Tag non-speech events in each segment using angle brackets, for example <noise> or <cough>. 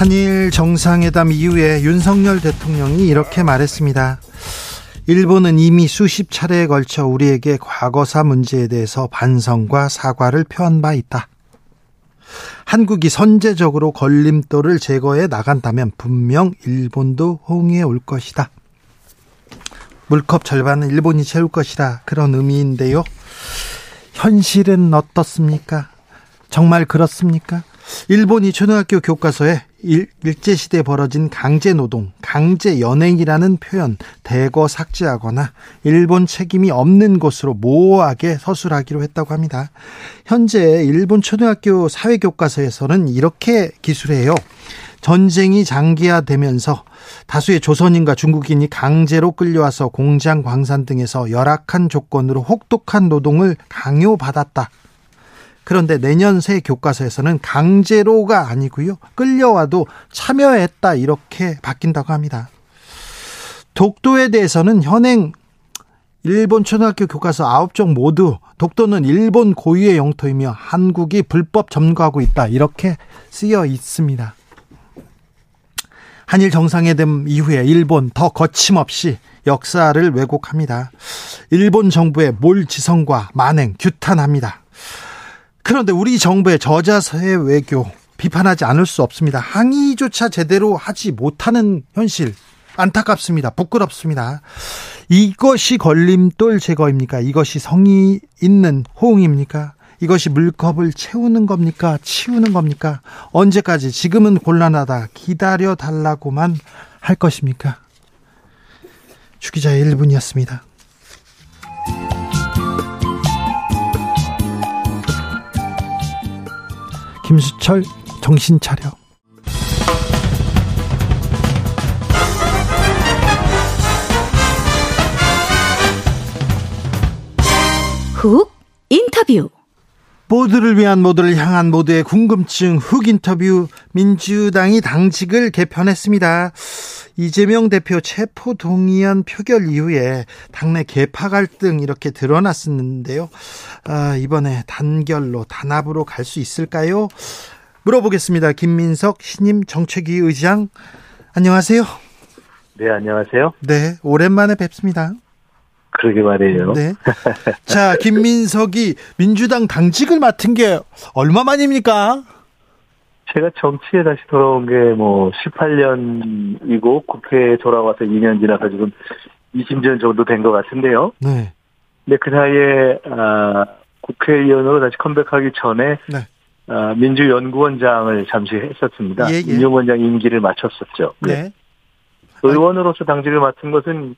한일 정상회담 이후에 윤석열 대통령이 이렇게 말했습니다. 일본은 이미 수십 차례에 걸쳐 우리에게 과거사 문제에 대해서 반성과 사과를 표한 바 있다. 한국이 선제적으로 걸림돌을 제거해 나간다면 분명 일본도 호응해 올 것이다. 물컵 절반은 일본이 채울 것이라 그런 의미인데요. 현실은 어떻습니까? 정말 그렇습니까? 일본이 초등학교 교과서에 일, 제시대에 벌어진 강제 노동, 강제 연행이라는 표현 대거 삭제하거나 일본 책임이 없는 것으로 모호하게 서술하기로 했다고 합니다. 현재 일본 초등학교 사회교과서에서는 이렇게 기술해요. 전쟁이 장기화되면서 다수의 조선인과 중국인이 강제로 끌려와서 공장 광산 등에서 열악한 조건으로 혹독한 노동을 강요받았다. 그런데 내년 새 교과서에서는 강제로가 아니고요. 끌려와도 참여했다 이렇게 바뀐다고 합니다. 독도에 대해서는 현행 일본 초등학교 교과서 9종 모두 독도는 일본 고유의 영토이며 한국이 불법 점거하고 있다 이렇게 쓰여 있습니다. 한일 정상회담 이후에 일본 더 거침없이 역사를 왜곡합니다. 일본 정부의 몰지성과 만행 규탄합니다. 그런데 우리 정부의 저자세 외교 비판하지 않을 수 없습니다. 항의조차 제대로 하지 못하는 현실 안타깝습니다. 부끄럽습니다. 이것이 걸림돌 제거입니까? 이것이 성의 있는 호응입니까? 이것이 물컵을 채우는 겁니까? 치우는 겁니까? 언제까지 지금은 곤란하다 기다려 달라고만 할 것입니까? 주기자의 1분이었습니다. 김수철 정신 차려. 훅 인터뷰. 모두를 위한 모두를 향한 모두의 궁금증 훅 인터뷰 민주당이 당직을 개편했습니다. 이재명 대표 체포 동의안 표결 이후에 당내 개파 갈등 이렇게 드러났었는데요. 아, 이번에 단결로 단합으로 갈 수 있을까요? 물어보겠습니다. 김민석 신임 정책위 의장 안녕하세요. 네, 안녕하세요. 네, 오랜만에 뵙습니다. 그러게 말이에요. 네. <laughs> 자, 김민석이 민주당 당직을 맡은 게 얼마 만입니까? 제가 정치에 다시 돌아온 게 뭐 18년이고 국회에 돌아와서 2년 지나서 지금 20년 정도 된 것 같은데요. 네. 근데 그 사이에 아, 국회의원으로 다시 컴백하기 전에 네. 아, 민주연구원장을 잠시 했었습니다. 예, 예. 민주원장 임기를 마쳤었죠. 네. 네. 의원으로서 당직을 맡은 것은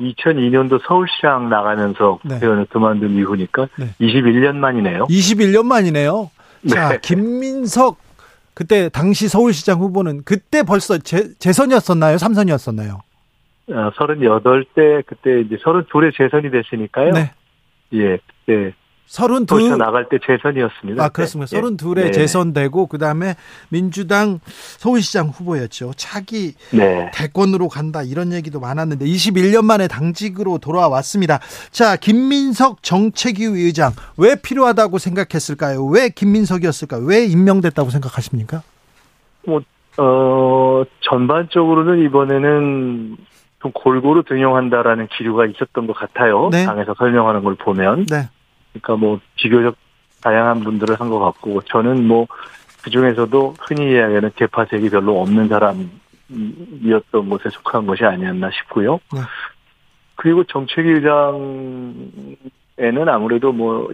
2002년도 서울시장 나가면서 네. 국회의원을 그만둔 이후니까 네. 21년 만이네요. 21년 만이네요. 자, 네. 김민석 그때 당시 서울시장 후보는 그때 벌써 재, 재선이었었나요? 삼선이었었나요? 어, 38대 그때 이제 32에 재선이 됐으니까요. 네. 예. 네. 서른 둘 나갈 때 재선이었습니다. 아 그렇습니다. 네. 서른 둘에 네. 재선되고 그 다음에 민주당 서울시장 후보였죠. 차기 네. 대권으로 간다 이런 얘기도 많았는데 21년 만에 당직으로 돌아왔습니다. 자 김민석 정책위 의장 왜 필요하다고 생각했을까요? 왜 김민석이었을까요? 왜 임명됐다고 생각하십니까? 뭐 어, 전반적으로는 이번에는 좀 골고루 등용한다라는 기류가 있었던 것 같아요. 네. 당에서 설명하는 걸 보면. 네. 그러니까 뭐 비교적 다양한 분들을 한 것 같고 저는 뭐 그중에서도 흔히 이야기하는 개파색이 별로 없는 사람이었던 것에 속한 것이 아니었나 싶고요. 네. 그리고 정책위의장에는 아무래도 뭐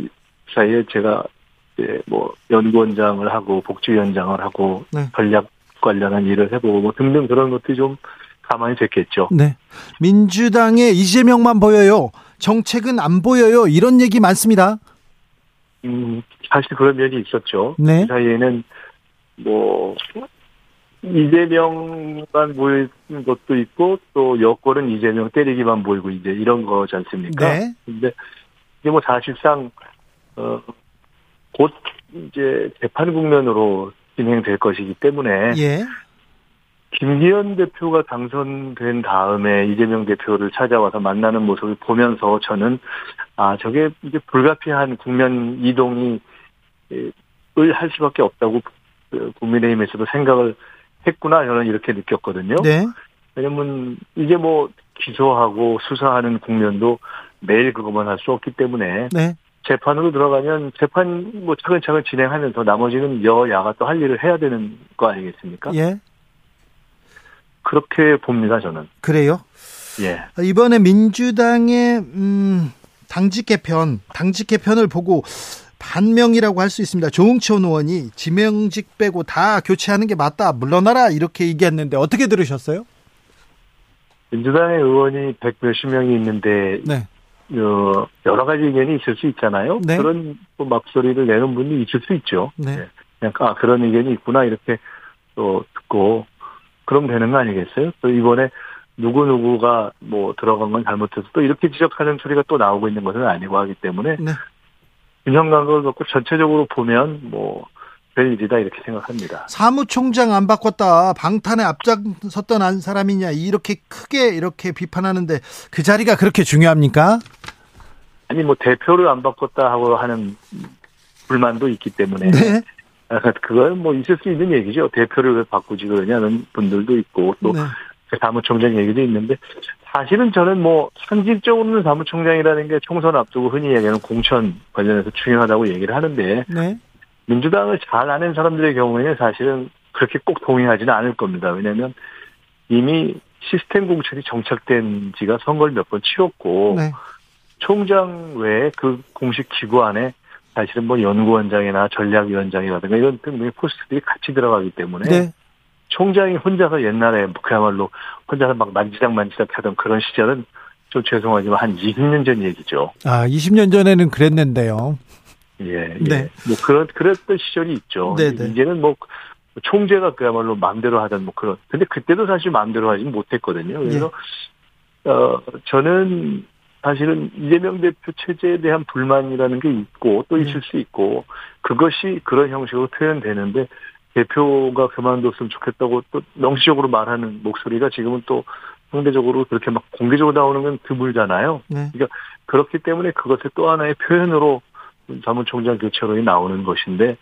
사이에 제가 이제 뭐 연구원장을 하고 복지위원장을 하고 네. 전략 관련한 일을 해보고 뭐 등등 그런 것들이 좀 가만히 됐겠죠. 네. 민주당의 이재명만 보여요. 정책은 안 보여요. 이런 얘기 많습니다. 음, 사실 그런 면이 있었죠. 네. 그 사이에는 뭐 이재명만 모이는 것도 있고 또 여권은 이재명 때리기만 모이고 이제 이런 거지 않습니까? 네. 근데 이게 뭐 사실상 어 곧 이제 재판 국면으로 진행될 것이기 때문에 예. 김기현 대표가 당선된 다음에 이재명 대표를 찾아와서 만나는 모습을 보면서 저는 아 저게 이제 불가피한 국면 이동이 을할 수밖에 없다고 그 국민의힘에서도 생각을 했구나 저는 이렇게 느꼈거든요. 네. 왜냐면 이게 뭐 기소하고 수사하는 국면도 매일 그것만 할 수 없기 때문에 네. 재판으로 들어가면 재판 뭐 차근차근 진행하면서 나머지는 여야가 또 할 일을 해야 되는 거 아니겠습니까? 예. 그렇게 봅니다 저는. 그래요? 예. 이번에 민주당의 음 당직 개편, 당직 개편을 보고 반명이라고 할 수 있습니다. 조응천 의원이 지명직 빼고 다 교체하는 게 맞다. 물러나라 이렇게 얘기했는데 어떻게 들으셨어요? 민주당의 의원이 백 몇십 명이 있는데 네. 어, 여러 가지 의견이 있을 수 있잖아요. 네. 그런 막소리를 내는 분이 있을 수 있죠. 네. 네. 그냥 아 그런 의견이 있구나 이렇게 또 듣고 그럼 되는 거 아니겠어요? 또 이번에 누구 누구가 뭐 들어간 건 잘못해서 또 이렇게 지적하는 소리가 또 나오고 있는 것은 아니고 하기 때문에 네. 균형 감각을 갖고 전체적으로 보면 뭐 별일이다 이렇게 생각합니다. 사무총장 안 바꿨다 방탄에 앞장섰던 한 사람이냐 이렇게 크게 이렇게 비판하는데 그 자리가 그렇게 중요합니까? 아니 뭐 대표를 안 바꿨다 하고 하는 불만도 있기 때문에 네. 그건 뭐 있을 수 있는 얘기죠. 대표를 왜 바꾸지 그러냐는 분들도 있고 또 네. 사무총장 얘기도 있는데 사실은 저는 뭐 상징적으로는 사무총장이라는 게 총선 앞두고 흔히 얘기하는 공천 관련해서 중요하다고 얘기를 하는데 네. 민주당을 잘 아는 사람들의 경우에는 사실은 그렇게 꼭 동의하지는 않을 겁니다. 왜냐하면 이미 시스템 공천이 정착된 지가 선거를 몇 번 치렀고 네. 총장 외에 그 공식 기구 안에 사실은 뭐 연구원장이나 전략위원장이라든가 이런 등등의 포스트들이 같이 들어가기 때문에 네. 총장이 혼자서 옛날에 그야말로 혼자서 막 만지작 만지작 하던 그런 시절은 좀 죄송하지만 한 20년 전 얘기죠. 아, 20년 전에는 그랬는데요. 예, 예. 네. 뭐 그런 그랬던 시절이 있죠. 네네. 네. 이제는 뭐 총재가 그야말로 마음대로 하던 뭐 그런. 근데 그때도 사실 마음대로 하지 못했거든요. 그래서 예. 어 저는 사실은 이재명 대표 체제에 대한 불만이라는 게 있고 또 있을 네. 수 있고 그것이 그런 형식으로 표현되는데 대표가 그만뒀으면 좋겠다고 또 명시적으로 말하는 목소리가 지금은 또 상대적으로 그렇게 막 공개적으로 나오는 건 드물잖아요. 네. 그러니까 그렇기 때문에 그것을 또 하나의 표현으로 사무총장 교체론이 나오는 것인데 네.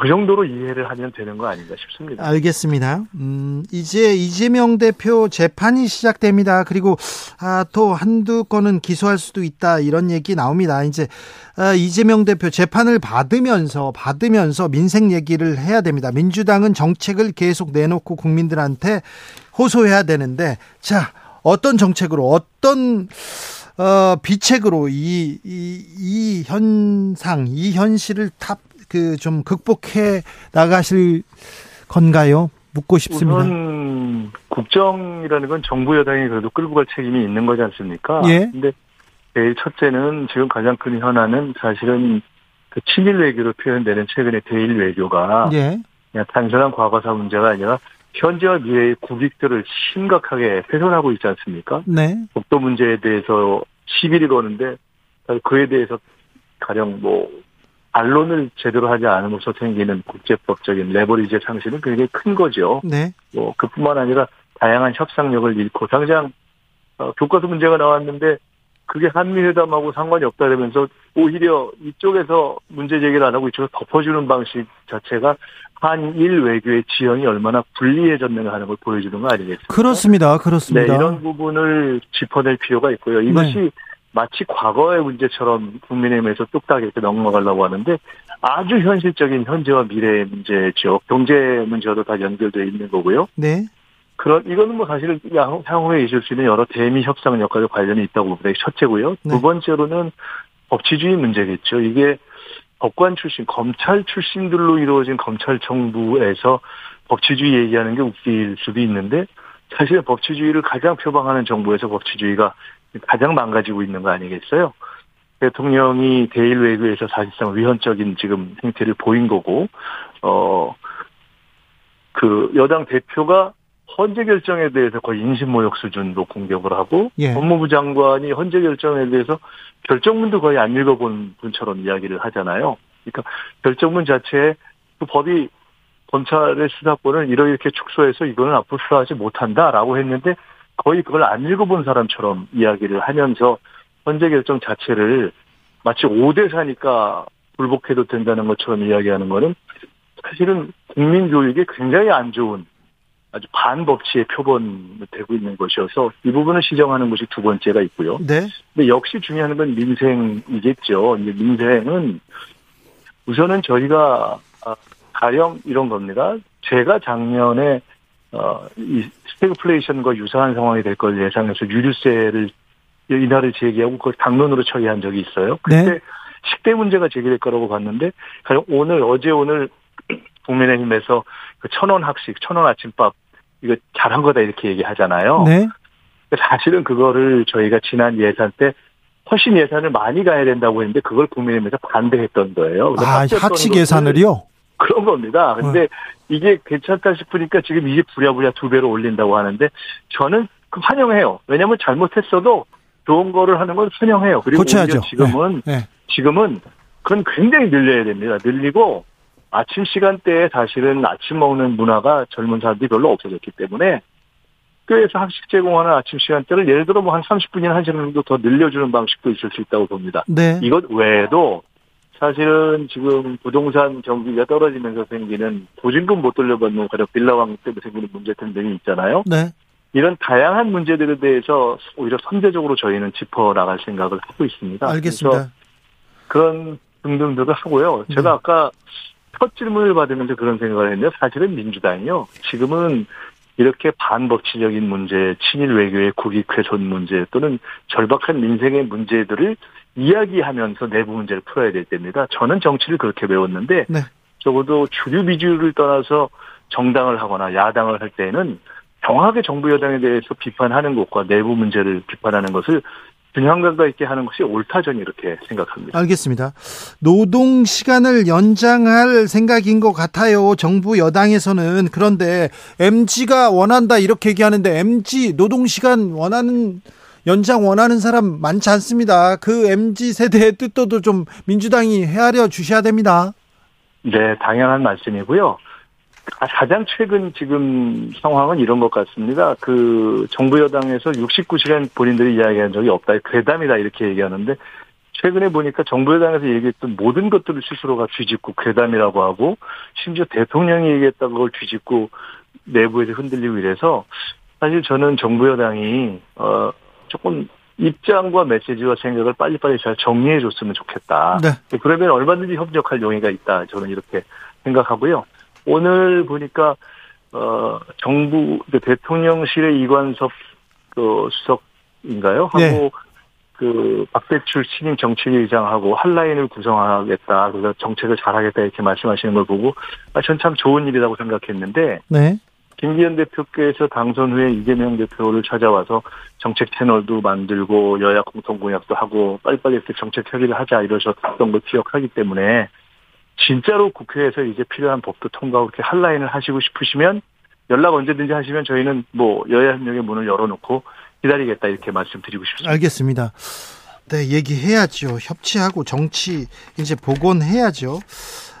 그 정도로 이해를 하면 되는 거 아닌가 싶습니다. 알겠습니다. 음, 이제 이재명 대표 재판이 시작됩니다. 그리고 아, 또 한두 건은 기소할 수도 있다 이런 얘기 나옵니다. 이제 아, 이재명 대표 재판을 받으면서 받으면서 민생 얘기를 해야 됩니다. 민주당은 정책을 계속 내놓고 국민들한테 호소해야 되는데 자 어떤 정책으로 어떤 어, 비책으로 이, 이, 이 현상, 이 현실을 탑, 그, 좀 극복해 나가실 건가요? 묻고 싶습니다. 우선, 국정이라는 건 정부 여당이 그래도 끌고 갈 책임이 있는 거지 않습니까? 예. 근데 제일 첫째는 지금 가장 큰 현안은 사실은 그 친일 외교로 표현되는 최근의 대일 외교가 예. 그냥 단순한 과거사 문제가 아니라 현재와 미래의 국익들을 심각하게 훼손하고 있지 않습니까? 네. 독도 문제에 대해서 시비를 거는데 그에 대해서 가령 뭐 반론을 제대로 하지 않음으로써 생기는 국제법적인 레버리지의 상실은 굉장히 큰 거죠. 네. 뭐 그뿐만 아니라 다양한 협상력을 잃고 당장 어, 교과서 문제가 나왔는데 그게 한미회담하고 상관이 없다면서 오히려 이쪽에서 문제 제기를 안 하고 이쪽에서 덮어주는 방식 자체가 한일 외교의 지형이 얼마나 불리해졌는가 하는 걸 보여주는 거 아니겠습니까? 그렇습니다. 그렇습니다. 네, 이런 부분을 짚어낼 필요가 있고요. 이것이 네. 마치 과거의 문제처럼 국민의힘에서 뚝딱 이렇게 넘어가려고 하는데 아주 현실적인 현재와 미래의 문제죠. 경제 문제와도 다 연결되어 있는 거고요. 네. 그런 이거는 뭐 사실 향후에 있을 수 있는 여러 대미 협상 역할과 관련이 있다고 봅니다. 첫째고요. 네. 두 번째로는 법치주의 문제겠죠. 이게 법관 출신, 검찰 출신들로 이루어진 검찰정부에서 법치주의 얘기하는 게 웃길 수도 있는데 사실 법치주의를 가장 표방하는 정부에서 법치주의가 가장 망가지고 있는 거 아니겠어요? 대통령이 대일 외교에서 사실상 위헌적인 지금 행태를 보인 거고, 어, 그 여당 대표가 헌재 결정에 대해서 거의 인신모욕 수준으로 공격을 하고 예. 법무부 장관이 헌재 결정에 대해서 결정문도 거의 안 읽어본 분처럼 이야기를 하잖아요. 그러니까 결정문 자체에 그 법이 검찰의 수사권을 이렇게 축소해서 이거는 앞으로 수사하지 못한다라고 했는데 거의 그걸 안 읽어본 사람처럼 이야기를 하면서 헌재 결정 자체를 마치 5대 4니까 불복해도 된다는 것처럼 이야기하는 거는 사실은 국민 교육에 굉장히 안 좋은 아주 반법치의 표본이 되고 있는 것이어서 이 부분을 시정하는 것이 두 번째가 있고요. 네. 근데 역시 중요한 건 민생이겠죠. 이제 민생은 우선은 저희가 아, 가령 이런 겁니다. 제가 작년에 어, 이 스태그플레이션과 유사한 상황이 될 걸 예상해서 유류세를 이날을 제기하고 그걸 당론으로 처리한 적이 있어요. 그때 네. 식대 문제가 제기될 거라고 봤는데 오늘 어제 오늘 국민의힘에서 그 천원 학식, 천원 아침밥 이거 잘한 거다 이렇게 얘기하잖아요. 네. 사실은 그거를 저희가 지난 예산 때 훨씬 예산을 많이 가야 된다고 했는데 그걸 국민의힘에서 반대했던 거예요. 아, 학식 예산을요? 그런 겁니다. 근데 어. 이게 괜찮다 싶으니까 지금 이게 부랴부랴 두 배로 올린다고 하는데 저는 그 환영해요. 왜냐하면 잘못했어도 좋은 거를 하는 건 환영해요. 그리고 고쳐야죠. 지금은 네. 네. 지금은 그건 굉장히 늘려야 됩니다. 늘리고 아침 시간대에 사실은 아침 먹는 문화가 젊은 사람들이 별로 없어졌기 때문에 학교에서 학식 제공하는 아침 시간대를 예를 들어 뭐 한 30분이나 1시간 정도 더 늘려주는 방식도 있을 수 있다고 봅니다. 네. 이것 외에도 사실은 지금 부동산 경기가 떨어지면서 생기는 보증금 못 돌려받는 가령 빌라왕 때문에 생기는 문제 등등이 있잖아요. 네. 이런 다양한 문제들에 대해서 오히려 선제적으로 저희는 짚어 나갈 생각을 하고 있습니다. 알겠습니다. 그런 등등들을 하고요. 제가 네. 아까 첫 질문을 받으면서 그런 생각을 했는데 사실은 민주당이요. 지금은 이렇게 반법치적인 문제, 친일 외교의 국익 훼손 문제 또는 절박한 민생의 문제들을 이야기하면서 내부 문제를 풀어야 될 때입니다. 저는 정치를 그렇게 배웠는데 네. 적어도 주류 비주를 떠나서 정당을 하거나 야당을 할 때는 정확하게 정부 여당에 대해서 비판하는 것과 내부 문제를 비판하는 것을 균형감과 있게 하는 것이 옳다 저는 이렇게 생각합니다. 알겠습니다. 노동 시간을 연장할 생각인 것 같아요. 정부 여당에서는 그런데 MG가 원한다 이렇게 얘기하는데 MG 노동 시간 원하는 연장 원하는 사람 많지 않습니다. 그 MG 세대의 뜻도 좀 민주당이 헤아려 주셔야 됩니다. 네, 당연한 말씀이고요. 가장 최근 지금 상황은 이런 것 같습니다. 그 정부 여당에서 69시간 본인들이 이야기한 적이 없다. 괴담이다 이렇게 얘기하는데 최근에 보니까 정부 여당에서 얘기했던 모든 것들을 스스로가 뒤집고 괴담이라고 하고 심지어 대통령이 얘기했던 걸 뒤집고 내부에서 흔들리고 이래서 사실 저는 정부 여당이 어 조금 입장과 메시지와 생각을 빨리빨리 잘 정리해 줬으면 좋겠다. 네. 그러면 얼마든지 협력할 용의가 있다. 저는 이렇게 생각하고요. 오늘 보니까 어 정부 그 대통령실의 이관섭 그 수석인가요? 하고 네. 그 박대출 신임 정치의장하고 한라인을 구성하겠다. 그래서 정책을 잘하겠다 이렇게 말씀하시는 걸 보고 아, 전 참 좋은 일이라고 생각했는데 네. 김기현 대표께서 당선 후에 이재명 대표를 찾아와서 정책 채널도 만들고 여야 공통 공약도 하고 빨리빨리 이렇게 정책 협의를 하자 이러셨던 걸 기억하기 때문에 진짜로 국회에서 이제 필요한 법도 통과하고 이렇게 한라인을 하시고 싶으시면 연락 언제든지 하시면 저희는 뭐 여야 협력의 문을 열어놓고 기다리겠다 이렇게 말씀드리고 싶습니다. 알겠습니다. 네, 얘기해야죠. 협치하고 정치 이제 복원해야죠.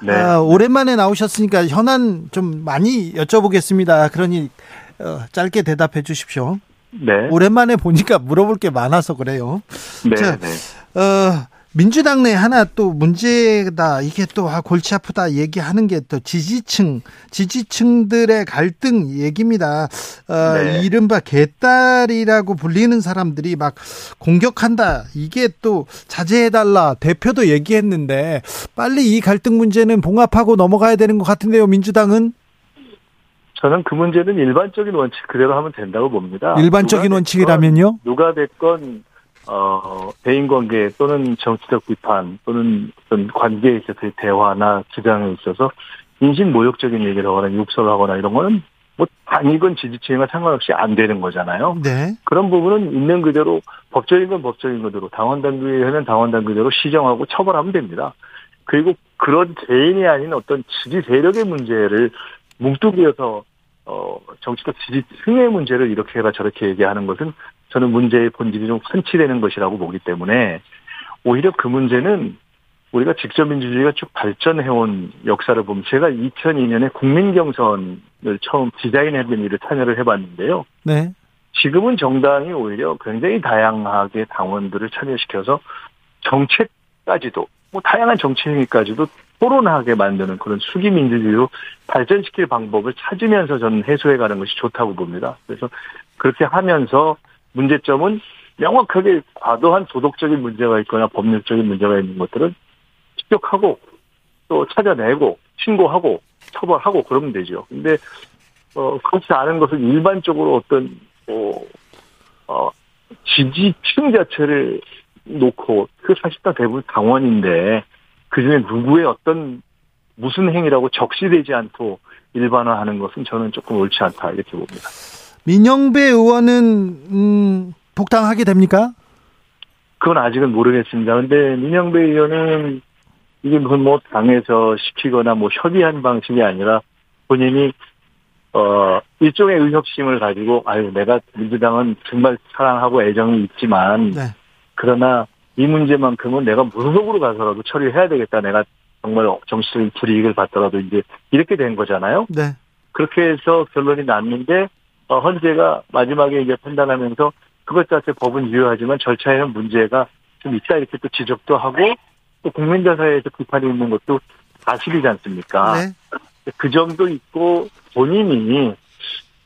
네. 아, 오랜만에 나오셨으니까 현안 좀 많이 여쭤보겠습니다. 그러니 어, 짧게 대답해 주십시오. 네. 오랜만에 보니까 물어볼 게 많아서 그래요. 네. 자, 네. 어, 민주당 내 하나 또 문제다 이게 또 아, 골치 아프다 얘기하는 게 또 지지층 지지층들의 갈등 얘기입니다. 어, 네. 이른바 개딸이라고 불리는 사람들이 막 공격한다 이게 또 자제해달라 대표도 얘기했는데 빨리 이 갈등 문제는 봉합하고 넘어가야 되는 것 같은데요 민주당은 저는 그 문제는 일반적인 원칙 그대로 하면 된다고 봅니다. 일반적인 원칙이라면요? 누가 됐건 어, 대인관계 또는 정치적 비판 또는 어떤 관계에 있어서의 대화나 주장에 있어서 인신 모욕적인 얘기를 하거나 욕설을 하거나 이런 거는 뭐 당이건 지지층과 상관없이 안 되는 거잖아요. 네. 그런 부분은 있는 그대로 법적인 건 법적인 그대로 당원 당규에는 당원 당규대로 시정하고 처벌하면 됩니다. 그리고 그런 개인이 아닌 어떤 지지 세력의 문제를 뭉뚱그려서 어, 정치적 지지층의 문제를 이렇게 해라 저렇게 얘기하는 것은 저는 문제의 본질이 좀 환치되는 것이라고 보기 때문에 오히려 그 문제는 우리가 직접 민주주의가 쭉 발전해온 역사를 보면 제가 2002년에 국민경선을 처음 디자인해본 일을 참여를 해봤는데요. 네. 지금은 정당이 오히려 굉장히 다양하게 당원들을 참여시켜서 정책까지도 뭐 다양한 정치 행위까지도 토론하게 만드는 그런 수기 민주주의로 발전시킬 방법을 찾으면서 저는 해소해가는 것이 좋다고 봅니다. 그래서 그렇게 하면서 문제점은 명확하게 과도한 도덕적인 문제가 있거나 법률적인 문제가 있는 것들은 지적하고 또 찾아내고 신고하고 처벌하고 그러면 되죠. 근데 어 그렇지 않은 것은 일반적으로 어떤 뭐 어, 지지층 자체를 놓고 그 사실상 대부분 당원인데 그 중에 누구의 어떤 무슨 행위라고 적시되지 않고 일반화하는 것은 저는 조금 옳지 않다 이렇게 봅니다. 민영배 의원은 음, 복당하게 됩니까? 그건 아직은 모르겠습니다. 근데 민영배 의원은 이게 무슨 뭐 당에서 시키거나 뭐 협의한 방식이 아니라 본인이 어 일종의 의협심을 가지고 아유 내가 민주당은 정말 사랑하고 애정이 있지만 네. 그러나 이 문제만큼은 내가 무소속으로 가서라도 처리해야 되겠다. 내가 정말 정치적인 불이익을 받더라도 이제 이렇게 된 거잖아요. 네. 그렇게 해서 결론이 났는데 어, 헌재가 마지막에 이제 판단하면서 그것 자체 법은 유효하지만 절차에는 문제가 좀 있다 이렇게 또 지적도 하고 또 국민자사에서 비판이 있는 것도 사실이지 않습니까? 네. 그 점도 있고 본인이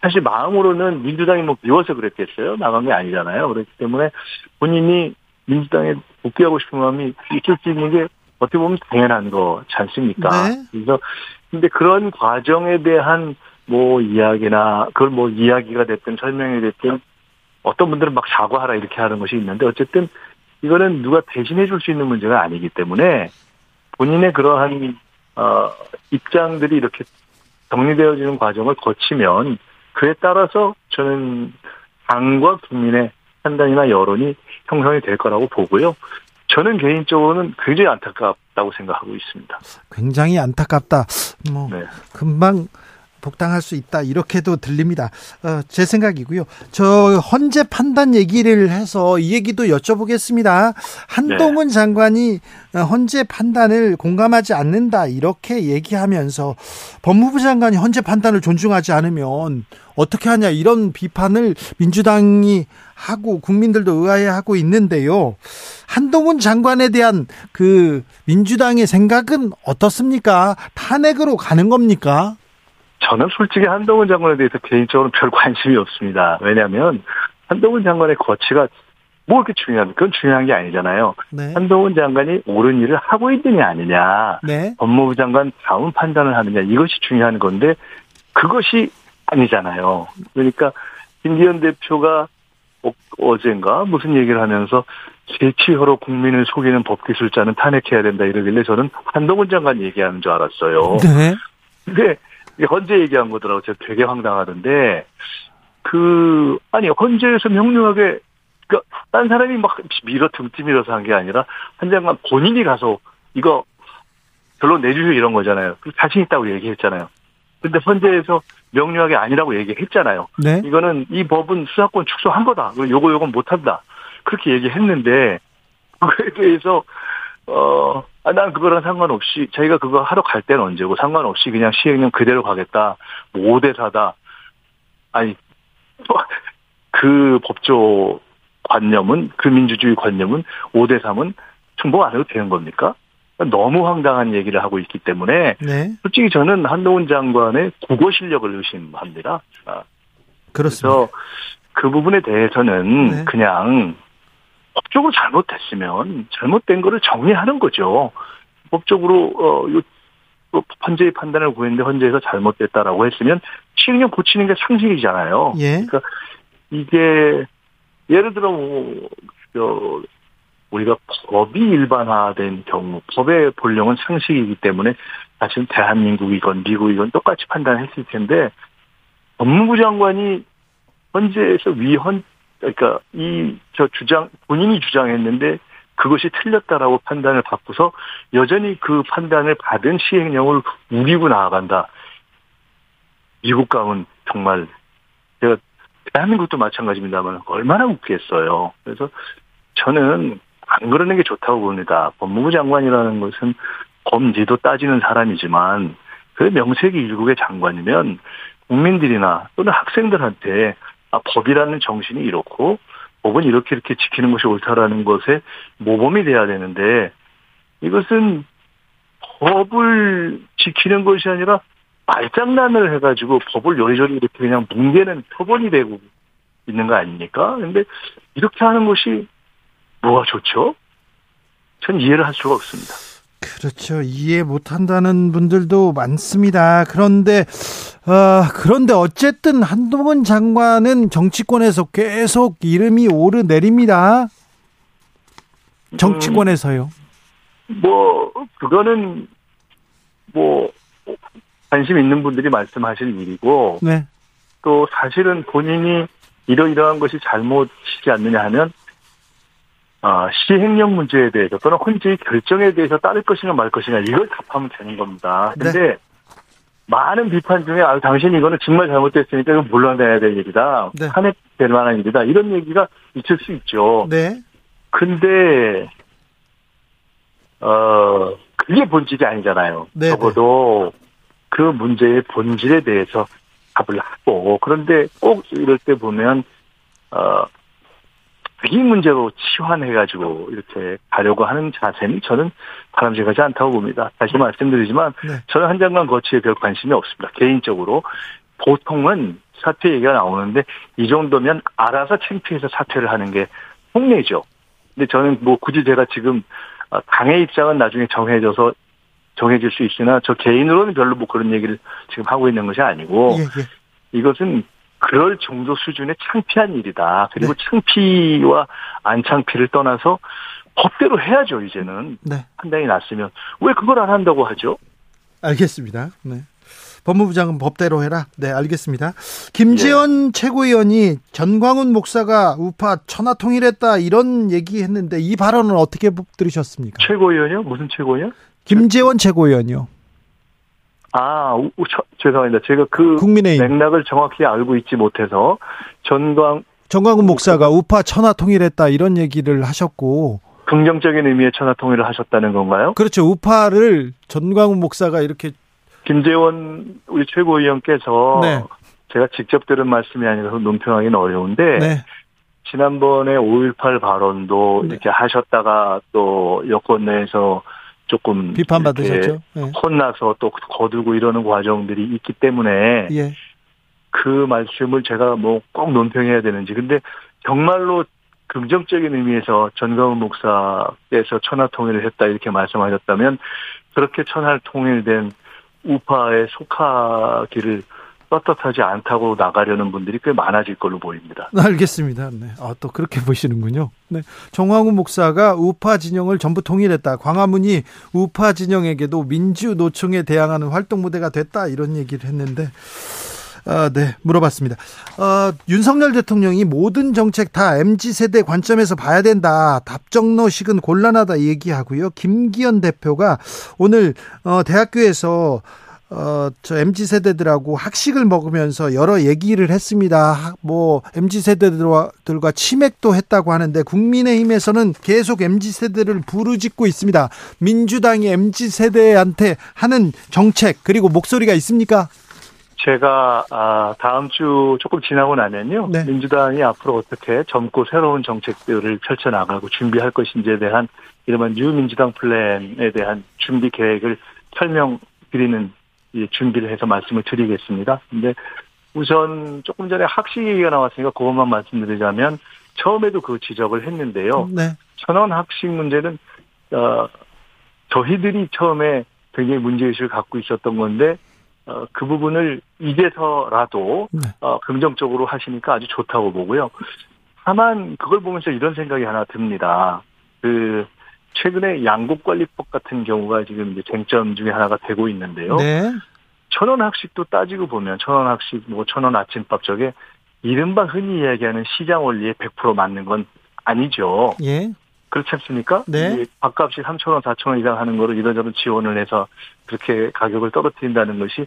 사실 마음으로는 민주당이 뭐 미워서 그랬겠어요. 나간 게 아니잖아요. 그렇기 때문에 본인이 민주당에 복귀하고 싶은 마음이 있을 수 있는 게 어떻게 보면 당연한 거지 않습니까? 네. 그래서 근데 그런 과정에 대한 뭐 이야기나 그걸 뭐 이야기가 됐든 설명이 됐든 어떤 분들은 막 사과하라 이렇게 하는 것이 있는데 어쨌든 이거는 누가 대신해 줄 수 있는 문제가 아니기 때문에 본인의 그러한 어 입장들이 이렇게 정리되어지는 과정을 거치면 그에 따라서 저는 당과 국민의 판단이나 여론이 형성이 될 거라고 보고요. 저는 개인적으로는 굉장히 안타깝다고 생각하고 있습니다. 굉장히 안타깝다. 뭐 네. 금방 복당할 수 있다 이렇게도 들립니다. 어, 제 생각이고요. 저 헌재 판단 얘기를 해서 이 얘기도 여쭤보겠습니다. 한동훈 네. 장관이 헌재 판단을 공감하지 않는다 이렇게 얘기하면서 법무부 장관이 헌재 판단을 존중하지 않으면 어떻게 하냐 이런 비판을 민주당이 하고 국민들도 의아해하고 있는데요. 한동훈 장관에 대한 그 민주당의 생각은 어떻습니까? 탄핵으로 가는 겁니까? 저는 솔직히 한동훈 장관에 대해서 개인적으로 별 관심이 없습니다. 왜냐하면 한동훈 장관의 거치가 뭐 그렇게 중요한 그건 중요한 게 아니잖아요. 네. 한동훈 장관이 옳은 일을 하고 있느냐 아니냐, 네. 법무부 장관 다음 판단을 하느냐 이것이 중요한 건데 그것이 아니잖아요. 그러니까 김기현 대표가 어, 젠가 무슨 얘기를 하면서 재치혀로 국민을 속이는 법기술자는 탄핵해야 된다 이러길래 저는 한동훈 장관 얘기하는 줄 알았어요. 네. 근데 헌재 얘기한 거더라고. 제가 되게 황당하던데, 그, 아니, 헌재에서 명료하게, 그, 딴 사람이 막 밀어 등띠 밀어서 한 게 아니라, 한 장관 본인이 가서, 이거, 결론 내주세요 이런 거잖아요. 자신 있다고 얘기했잖아요. 근데 헌재에서 명료하게 아니라고 얘기했잖아요. 네? 이거는 이 법은 수사권 축소한 거다. 요거 요건 못한다. 그렇게 얘기했는데 그거에 대해서 어, 아, 난 그거랑 상관없이, 저희가 그거 하러 갈 때는 언제고, 상관없이 그냥 시행령 그대로 가겠다. 뭐 5대 4다. 아니, <laughs> 그 법조 관념은, 그 민주주의 관념은 5대 3은 충복 안 해도 되는 겁니까? 너무 황당한 얘기를 하고 있기 때문에, 네. 솔직히 저는 한동훈 장관의 국어 실력을 의심합니다. 그렇습니다. 그래서 그 부분에 대해서는 네. 그냥 법적으로 잘못됐으면 잘못된 거를 정리하는 거죠. 법적으로 어 요, 헌재의 판단을 구했는데 헌재에서 잘못됐다라고 했으면 시행령 고치는 게 상식이잖아요. 예. 그러니까 이게 예를 들어 뭐 저, 우리가 법이 일반화된 경우 법의 본령은 상식이기 때문에 사실 대한민국이건 미국이건 똑같이 판단했을 텐데 법무부 장관이 헌재에서 위헌 그러니까 이 저 주장 본인이 주장했는데 그것이 틀렸다라고 판단을 받고서 여전히 그 판단을 받은 시행령을 우기고 나아간다. 미국 가은 정말 제가 대한민국도 마찬가지입니다만 얼마나 웃겠어요. 그래서 저는 안 그러는 게 좋다고 봅니다. 법무부 장관이라는 것은 범죄도 따지는 사람이지만 그 명색이 일국의 장관이면 국민들이나 또는 학생들한테 아, 법이라는 정신이 이렇고 법은 이렇게 이렇게 지키는 것이 옳다라는 것에 모범이 돼야 되는데 이것은 법을 지키는 것이 아니라 말장난을 해가지고 법을 요리조리 이렇게 그냥 뭉개는 표본이 되고 있는 거 아닙니까? 근데 이렇게 하는 것이 뭐가 좋죠? 전 이해를 할 수가 없습니다. 그렇죠. 이해 못한다는 분들도 많습니다. 그런데 어, 그런데 어쨌든 한동훈 장관은 정치권에서 계속 이름이 오르내립니다. 정치권에서요. 음, 뭐 그거는 뭐 관심 있는 분들이 말씀하실 일이고 네. 또 사실은 본인이 이러이러한 것이 잘못이지 않느냐 하면 어, 시행령 문제에 대해서 또는 헌재의 결정에 대해서 따를 것인가 말 것인가 이걸 답하면 되는 겁니다. 근데 네. 많은 비판 중에 아 당신 이거는 정말 잘못됐으니까 이건 물러나야 될 일이다. 네. 탄핵될 만한 일이다. 이런 얘기가 있을 수 있죠. 네. 근데 어 그게 본질이 아니잖아요. 네, 네. 적어도 그 문제의 본질에 대해서 답을 하고 그런데 꼭 이럴 때 보면 어 이 문제로 치환해가지고 이렇게 가려고 하는 자세는 저는 바람직하지 않다고 봅니다. 다시 말씀드리지만 네. 저는 한 장관 거치에 별 관심이 없습니다. 개인적으로 보통은 사퇴 얘기가 나오는데 이 정도면 알아서 창피해서 사퇴를 하는 게 홍례죠. 근데 저는 뭐 굳이 제가 지금 어, 당의 입장은 나중에 정해져서 정해질 수 있으나 저 개인으로는 별로 뭐 그런 얘기를 지금 하고 있는 것이 아니고 예, 예. 이것은 그럴 정도 수준의 창피한 일이다. 그리고 네. 창피와 안 창피를 떠나서 법대로 해야죠, 이제는. 네. 판단이 났으면. 왜 그걸 안 한다고 하죠? 알겠습니다. 네. 법무부 장관 법대로 해라. 네, 알겠습니다. 김재원 예. 최고위원이 전광훈 목사가 우파 천하 통일했다 이런 얘기했는데 이 발언은 어떻게 들으셨습니까? 최고위원이요? 무슨 최고위원? 김재원 최고위원이요. 아, 우, 우, 죄송합니다. 제가 그 국민의힘. 맥락을 정확히 알고 있지 못해서 전광 전광훈 목사가 우파 천하 통일했다 이런 얘기를 하셨고 긍정적인 의미의 천하 통일을 하셨다는 건가요? 그렇죠. 우파를 전광훈 목사가 이렇게 김재원 우리 최고위원께서 네. 제가 직접 들은 말씀이 아니라서 논평하기는 어려운데 네. 지난번에 5.18 발언도 네. 이렇게 하셨다가 또 여권 내에서 조금 비판받으셨죠. 네. 혼나서 또 거두고 이러는 과정들이 있기 때문에 예. 그 말씀을 제가 뭐 꼭 논평해야 되는지 근데 정말로 긍정적인 의미에서 전광훈 목사께서 천하 통일을 했다 이렇게 말씀하셨다면 그렇게 천하 통일된 우파에 속하기를 떳떳하지 않다고 나가려는 분들이 꽤 많아질 걸로 보입니다. <laughs> 알겠습니다. 네. 아, 또 그렇게 보시는군요. 네. 정황훈 목사가 우파 진영을 전부 통일했다. 광화문이 우파 진영에게도 민주노총에 대항하는 활동 무대가 됐다. 이런 얘기를 했는데, 아, 네, 물어봤습니다. 어, 윤석열 대통령이 모든 정책 다 MZ세대 관점에서 봐야 된다. 답정너식은 곤란하다 얘기하고요. 김기현 대표가 오늘, 어, 대학교에서 어, 저 MZ 세대들하고 학식을 먹으면서 여러 얘기를 했습니다. 뭐 MZ 세대들과 치맥도 했다고 하는데 국민의힘에서는 계속 MZ 세대를 부르짖고 있습니다. 민주당이 MZ 세대한테 하는 정책 그리고 목소리가 있습니까? 제가 아, 다음 주 조금 지나고 나면요. 네. 민주당이 앞으로 어떻게 젊고 새로운 정책들을 펼쳐 나가고 준비할 것인지에 대한 이른바 뉴 민주당 플랜에 대한 준비 계획을 설명 드리는 준비를 해서 말씀을 드리겠습니다. 근데 우선 조금 전에 학식 얘기가 나왔으니까 그것만 말씀드리자면 처음에도 그 지적을 했는데요. 네. 천원 학식 문제는 어 저희들이 처음에 굉장히 문제의식을 갖고 있었던 건데 어, 그 부분을 이제서라도 네. 어, 긍정적으로 하시니까 아주 좋다고 보고요. 다만 그걸 보면서 이런 생각이 하나 듭니다. 그 최근에 양국관리법 같은 경우가 지금 이제 쟁점 중에 하나가 되고 있는데요. 네. 천원 학식도 따지고 보면 천원 학식, 뭐 천원 아침밥 저게 이른바 흔히 이야기하는 시장 원리에 100% 맞는 건 아니죠. 예. 그렇지 않습니까? 네. 밥값이 3천 원, 4천 원 이상 하는 거를 이런저런 지원을 해서 그렇게 가격을 떨어뜨린다는 것이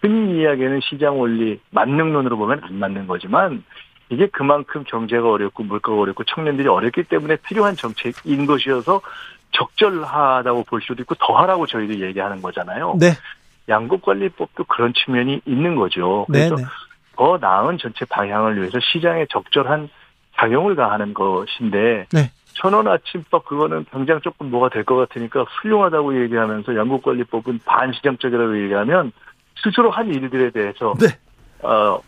흔히 이야기하는 시장 원리 만능론으로 보면 안 맞는 거지만 이게 그만큼 경제가 어렵고 물가가 어렵고 청년들이 어렵기 때문에 필요한 정책인 것이어서 적절하다고 볼 수도 있고 더 하라고 저희도 얘기하는 거잖아요. 네. 양국관리법도 그런 측면이 있는 거죠. 그래서 네네. 더 나은 전체 방향을 위해서 시장에 적절한 작용을 가하는 것인데 네. 천원 아침밥 그거는 당장 조금 뭐가 될 것 같으니까 훌륭하다고 얘기하면서 양국관리법은 반시장적이라고 얘기하면 스스로 한 일들에 대해서 네. 어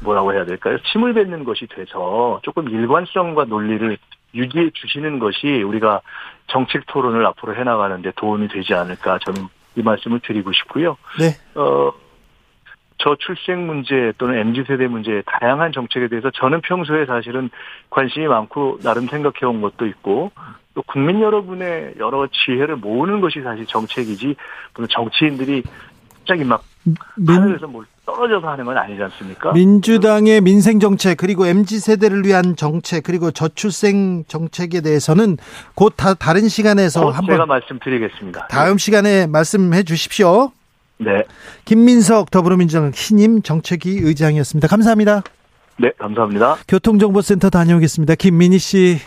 뭐라고 해야 될까요? 침을 뱉는 것이 돼서 조금 일관성과 논리를 유지해 주시는 것이 우리가 정책 토론을 앞으로 해나가는데 도움이 되지 않을까 저는 이 말씀을 드리고 싶고요. 네. 어, 저출생 문제 또는 MZ 세대 문제 다양한 정책에 대해서 저는 평소에 사실은 관심이 많고 나름 생각해 온 것도 있고 또 국민 여러분의 여러 지혜를 모으는 것이 사실 정책이지 정치인들이 갑자기 막 민, 하늘에서 뭘 떨어져서 하는 건 아니지 않습니까? 민주당의 민생 정책 그리고 mz 세대를 위한 정책 그리고 저출생 정책에 대해서는 곧 다, 다른 시간에서 한번 제가 말씀드리겠습니다. 다음 네. 시간에 말씀해 주십시오. 네. 김민석 더불어민주당 신임 정책위 의장이었습니다. 감사합니다. 네, 감사합니다. 교통정보센터 다녀오겠습니다. 김민희 씨.